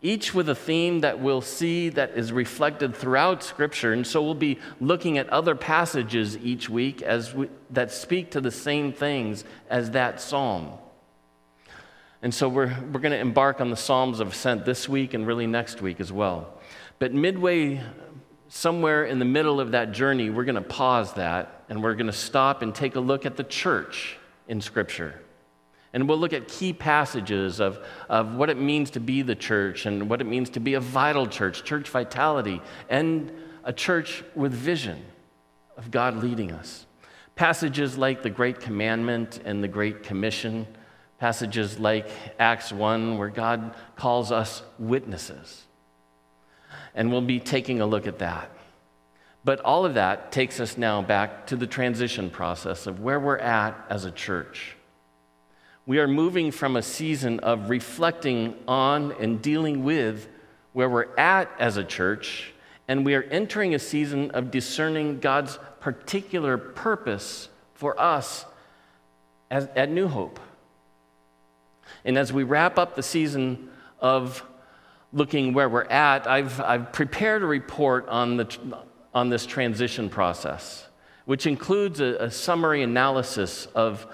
each with a theme that we'll see that is reflected throughout Scripture. And so we'll be looking at other passages each week as we, that speak to the same things as that psalm. And so we're, we're going to embark on the Psalms of Ascent this week and really next week as well. But midway, somewhere in the middle of that journey, we're going to pause that and we're going to stop and take a look at the church in Scripture. And we'll look at key passages of, of what it means to be the church and what it means to be a vital church, church vitality, and a church with vision of God leading us. Passages like the Great Commandment and the Great Commission, passages like Acts 1, where God calls us witnesses. And we'll be taking a look at that. But all of that takes us now back to the transition process of where we're at as a church we are moving from a season of reflecting on and dealing with where we're at as a church, and we are entering a season of discerning God's particular purpose for us as, at New Hope. And as we wrap up the season of looking where we're at, I've, I've prepared a report on, the, on this transition process, which includes a, a summary analysis of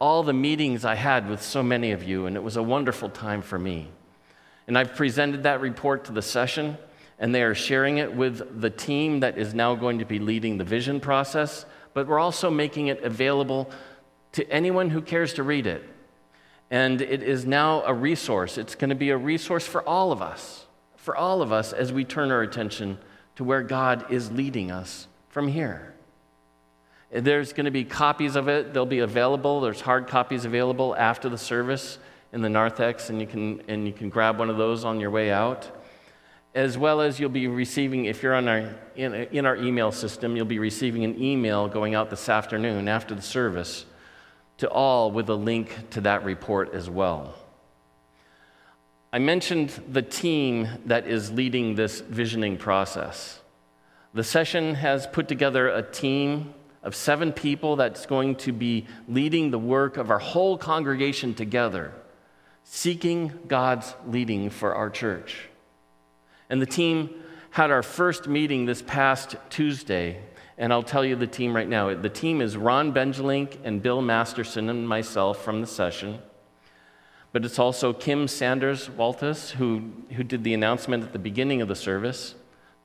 all the meetings I had with so many of you, and it was a wonderful time for me. And I've presented that report to the session, and they are sharing it with the team that is now going to be leading the vision process, but we're also making it available to anyone who cares to read it. And it is now a resource. It's going to be a resource for all of us, for all of us as we turn our attention to where God is leading us from here. There's going to be copies of it. They'll be available. There's hard copies available after the service in the narthex, and you can, and you can grab one of those on your way out. As well as you'll be receiving, if you're on our, in, in our email system, you'll be receiving an email going out this afternoon after the service to all with a link to that report as well. I mentioned the team that is leading this visioning process. The session has put together a team of seven people that's going to be leading the work of our whole congregation together, seeking God's leading for our church. And the team had our first meeting this past Tuesday, and I'll tell you the team right now. The team is Ron Benjelink and Bill Masterson and myself from the session. But it's also Kim Sanders Waltis, who, who did the announcement at the beginning of the service,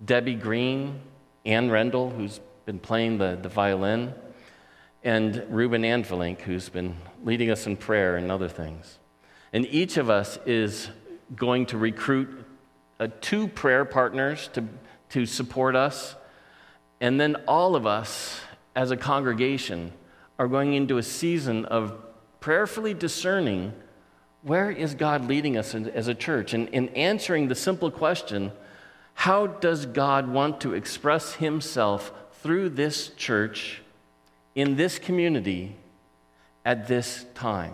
Debbie Green, Ann Rendell, who's been playing the, the violin, and Ruben Anvelink, who's been leading us in prayer and other things. And each of us is going to recruit uh, two prayer partners to, to support us. And then all of us as a congregation are going into a season of prayerfully discerning where is God leading us as a church and in answering the simple question how does God want to express himself through this church in this community at this time?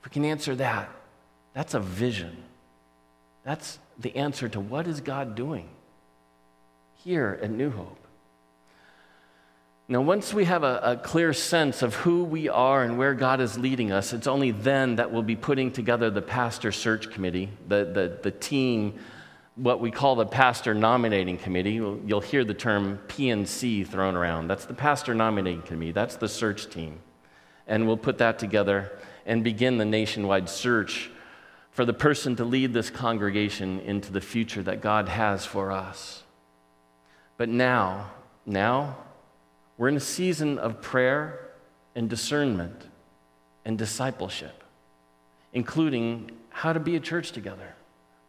If we can answer that, that's a vision. That's the answer to what is God doing here at New Hope. Now, once we have a, a, clear sense of who we are and where God is leading us, it's only then that we'll be putting together the pastor search committee, the, the, the team what we call the pastor nominating committee. You'll hear the term PNC thrown around. That's the pastor nominating committee, that's the search team. And we'll put that together and begin the nationwide search for the person to lead this congregation into the future that God has for us. But now, now, we're in a season of prayer and discernment and discipleship, including how to be a church together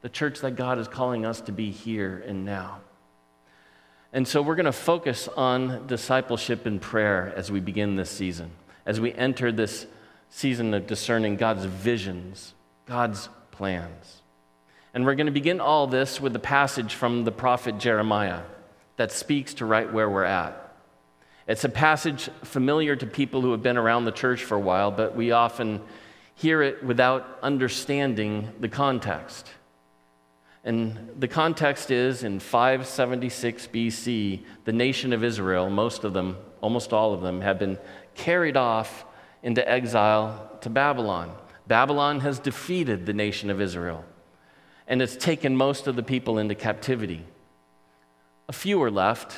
the church that God is calling us to be here and now. And so we're going to focus on discipleship and prayer as we begin this season, as we enter this season of discerning God's visions, God's plans. And we're going to begin all this with the passage from the prophet Jeremiah that speaks to right where we're at. It's a passage familiar to people who have been around the church for a while, but we often hear it without understanding the context. And the context is in 576 BC, the nation of Israel, most of them, almost all of them, have been carried off into exile to Babylon. Babylon has defeated the nation of Israel. and it's taken most of the people into captivity. A few are left,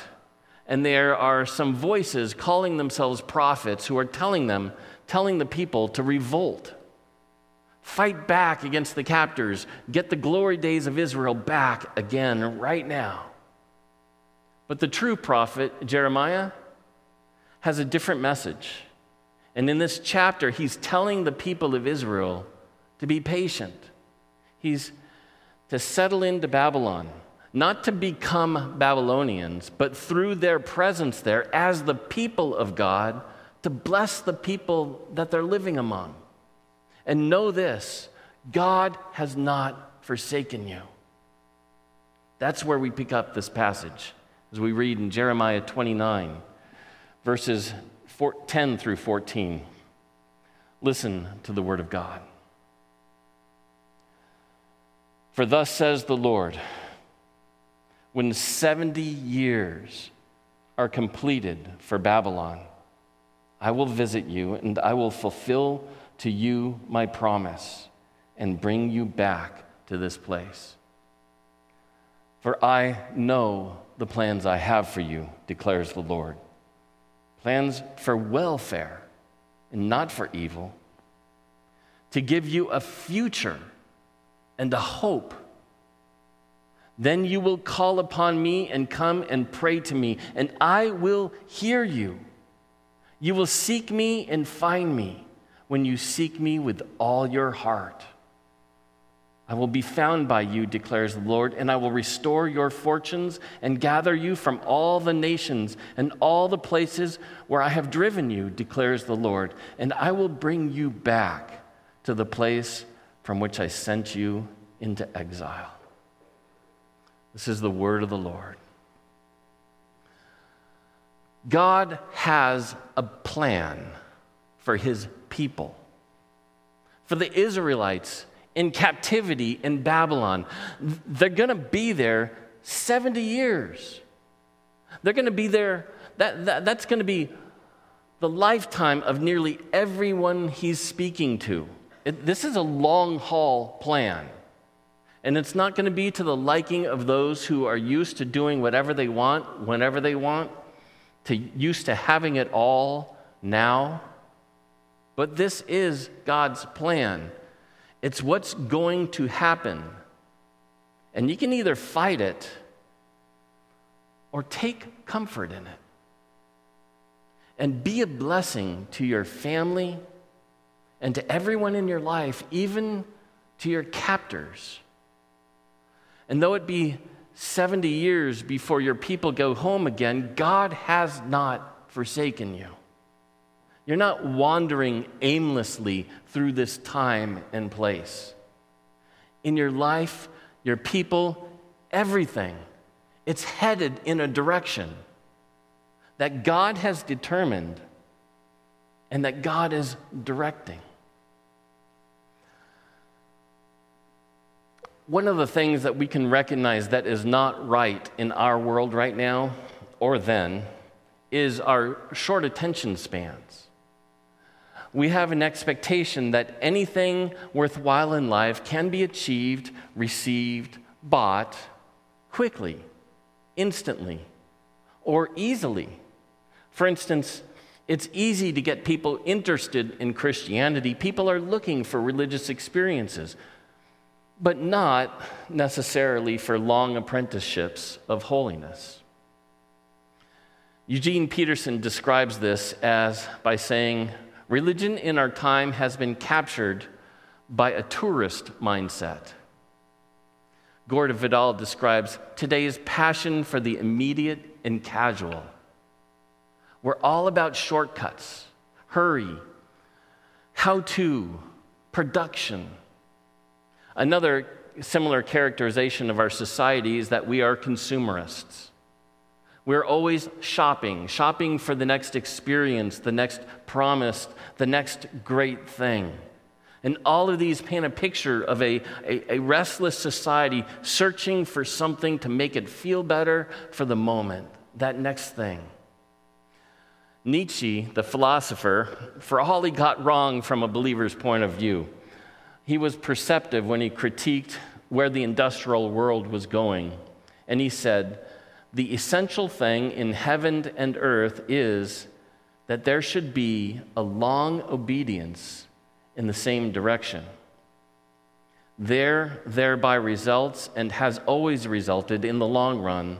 and there are some voices calling themselves prophets who are telling them, telling the people to revolt. Fight back against the captors. Get the glory days of Israel back again right now. But the true prophet, Jeremiah, has a different message. And in this chapter, he's telling the people of Israel to be patient. He's to settle into Babylon, not to become Babylonians, but through their presence there as the people of God, to bless the people that they're living among. And know this God has not forsaken you. That's where we pick up this passage as we read in Jeremiah 29, verses 10 through 14. Listen to the word of God. For thus says the Lord, when 70 years are completed for Babylon, I will visit you and I will fulfill to you my promise and bring you back to this place. For I know the plans I have for you, declares the Lord. Plans for welfare and not for evil, to give you a future and a hope. Then you will call upon me and come and pray to me, and I will hear you. You will seek me and find me when you seek me with all your heart. I will be found by you, declares the Lord, and I will restore your fortunes and gather you from all the nations and all the places where I have driven you, declares the Lord, and I will bring you back to the place from which I sent you into exile. This is the word of the Lord. God has a plan for his people. For the Israelites, in captivity in Babylon. They're going to be there 70 years. They're going to be there, that, that, that's going to be the lifetime of nearly everyone he's speaking to. It, this is a long haul plan. And it's not going to be to the liking of those who are used to doing whatever they want, whenever they want, to used to having it all now. But this is God's plan. It's what's going to happen. And you can either fight it or take comfort in it. And be a blessing to your family and to everyone in your life, even to your captors. And though it be 70 years before your people go home again, God has not forsaken you. You're not wandering aimlessly through this time and place. In your life, your people, everything, it's headed in a direction that God has determined and that God is directing. One of the things that we can recognize that is not right in our world right now or then is our short attention spans we have an expectation that anything worthwhile in life can be achieved, received, bought quickly, instantly, or easily. For instance, it's easy to get people interested in Christianity. People are looking for religious experiences, but not necessarily for long apprenticeships of holiness. Eugene Peterson describes this as by saying, Religion in our time has been captured by a tourist mindset. Gore Vidal describes today's passion for the immediate and casual. We're all about shortcuts, hurry, how to, production. Another similar characterization of our society is that we are consumerists. We're always shopping, shopping for the next experience, the next promise, the next great thing. And all of these paint a picture of a, a, a, restless society searching for something to make it feel better for the moment, that next thing. Nietzsche, the philosopher, for all he got wrong from a believer's point of view, he was perceptive when he critiqued where the industrial world was going. And he said, The essential thing in heaven and earth is that there should be a long obedience in the same direction. There, thereby results and has always resulted in the long run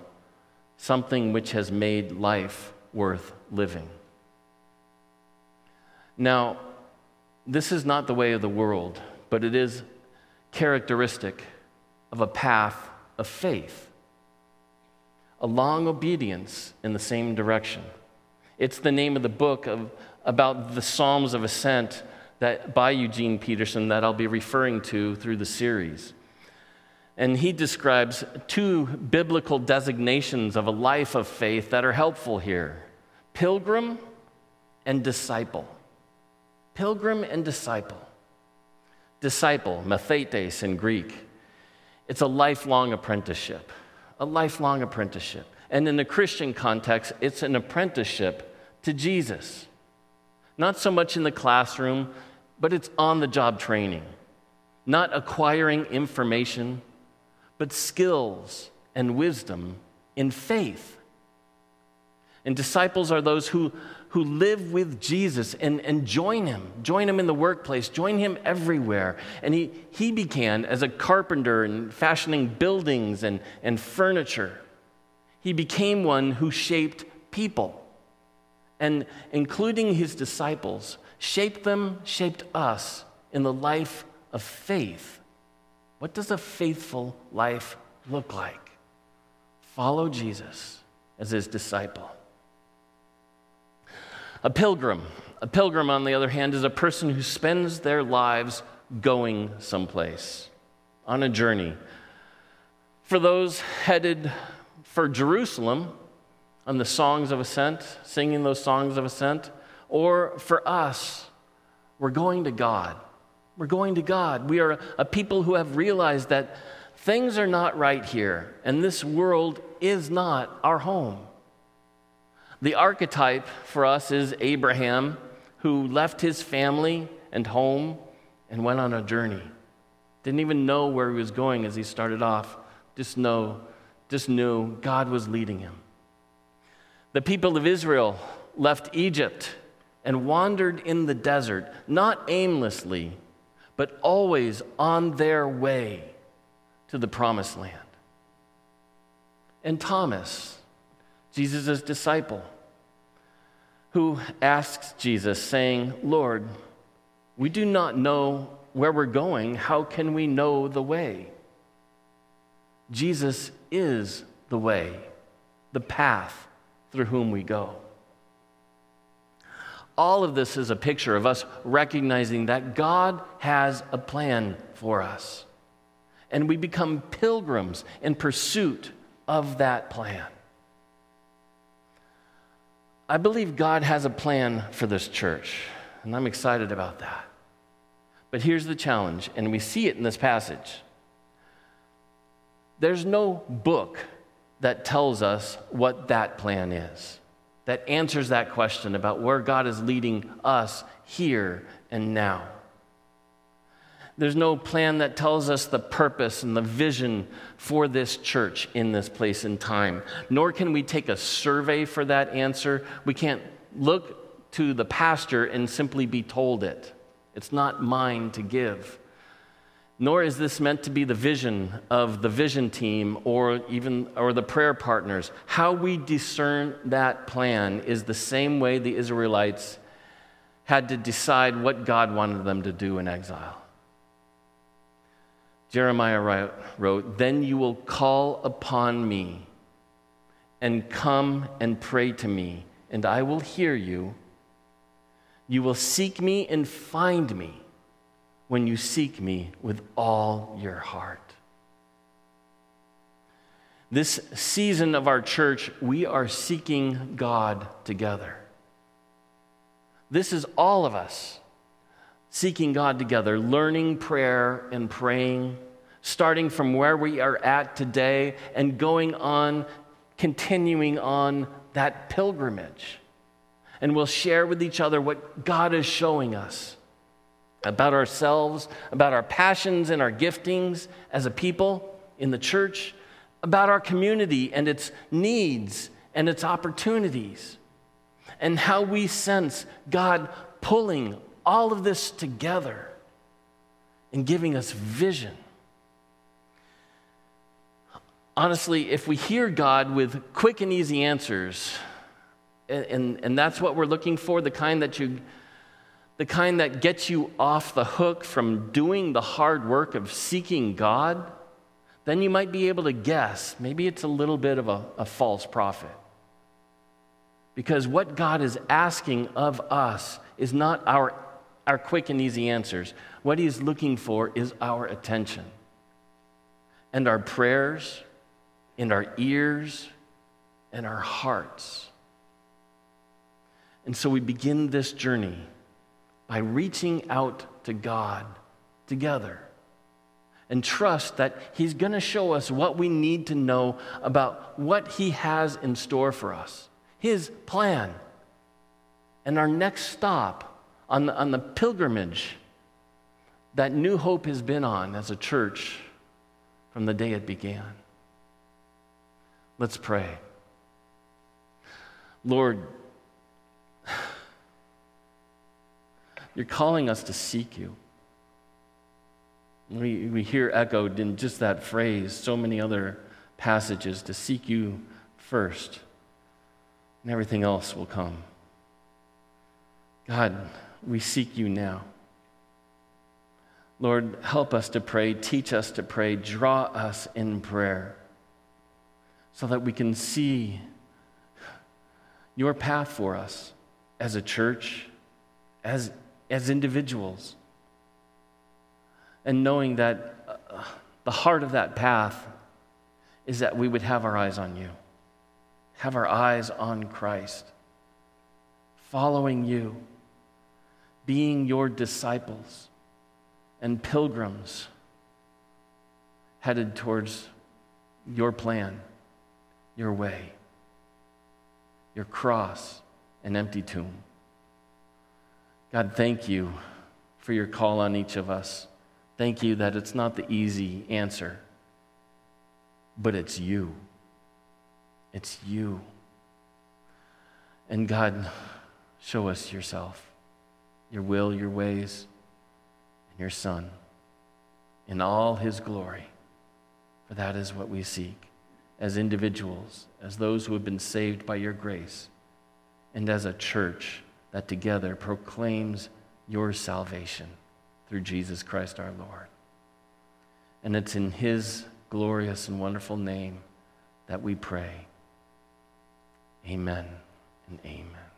something which has made life worth living. Now, this is not the way of the world, but it is characteristic of a path of faith, a long obedience in the same direction. It's the name of the book of, about the Psalms of Ascent that, by Eugene Peterson that I'll be referring to through the series. And he describes two biblical designations of a life of faith that are helpful here pilgrim and disciple. Pilgrim and disciple. Disciple, mathetes in Greek, it's a lifelong apprenticeship. A lifelong apprenticeship. And in the Christian context, it's an apprenticeship to Jesus. Not so much in the classroom, but it's on the job training. Not acquiring information, but skills and wisdom in faith. And disciples are those who, who live with Jesus and, and join him, join him in the workplace, join him everywhere. And he, he began as a carpenter and fashioning buildings and, and furniture. He became one who shaped people. And including his disciples, shaped them, shaped us in the life of faith what does a faithful life look like? Follow Jesus as his disciple. A pilgrim. A pilgrim, on the other hand, is a person who spends their lives going someplace, on a journey. For those headed for Jerusalem on the songs of ascent, singing those songs of ascent, or for us, we're going to God. We're going to God. We are a people who have realized that things are not right here, and this world is not our home. The archetype for us is Abraham, who left his family and home and went on a journey. Didn't even know where he was going as he started off. Just know, just knew God was leading him. The people of Israel left Egypt and wandered in the desert, not aimlessly, but always on their way to the promised land. And Thomas, Jesus' disciple, who asks Jesus, saying, Lord, we do not know where we're going. How can we know the way? Jesus is the way, the path through whom we go. All of this is a picture of us recognizing that God has a plan for us. And we become pilgrims in pursuit of that plan. I believe God has a plan for this church, and I'm excited about that. But here's the challenge, and we see it in this passage. There's no book that tells us what that plan is that answers that question about where God is leading us here and now. There's no plan that tells us the purpose and the vision for this church in this place and time. Nor can we take a survey for that answer. We can't look to the pastor and simply be told it. It's not mine to give nor is this meant to be the vision of the vision team or even or the prayer partners how we discern that plan is the same way the israelites had to decide what god wanted them to do in exile jeremiah wrote then you will call upon me and come and pray to me and i will hear you you will seek me and find me when you seek me with all your heart. This season of our church, we are seeking God together. This is all of us seeking God together, learning prayer and praying, starting from where we are at today and going on, continuing on that pilgrimage. And we'll share with each other what God is showing us about ourselves, about our passions and our giftings as a people in the church, about our community and its needs and its opportunities, and how we sense God pulling all of this together and giving us vision. Honestly, if we hear God with quick and easy answers, and, and, and that's what we're looking for, the kind that you the kind that gets you off the hook from doing the hard work of seeking God, then you might be able to guess maybe it's a little bit of a, a false prophet. Because what God is asking of us is not our, our quick and easy answers. What he's looking for is our attention and our prayers, and our ears, and our hearts. And so we begin this journey by reaching out to God together and trust that He's going to show us what we need to know about what He has in store for us, His plan, and our next stop on the, on the pilgrimage that New Hope has been on as a church from the day it began. Let's pray. Lord, You're calling us to seek you. We, we hear echoed in just that phrase so many other passages to seek you first, and everything else will come. God, we seek you now. Lord, help us to pray, teach us to pray, draw us in prayer so that we can see your path for us as a church, as as individuals. And knowing that uh, the heart of that path is that we would have our eyes on you, have our eyes on Christ, following you, being your disciples and pilgrims headed towards your plan, your way, your cross, and empty tomb. God, thank you for your call on each of us. Thank you that it's not the easy answer, but it's you. It's you. And God, show us yourself, your will, your ways, and your Son in all his glory. For that is what we seek as individuals, as those who have been saved by your grace, and as a church that together proclaims your salvation through Jesus Christ our Lord. And it's in his glorious and wonderful name that we pray. Amen and amen.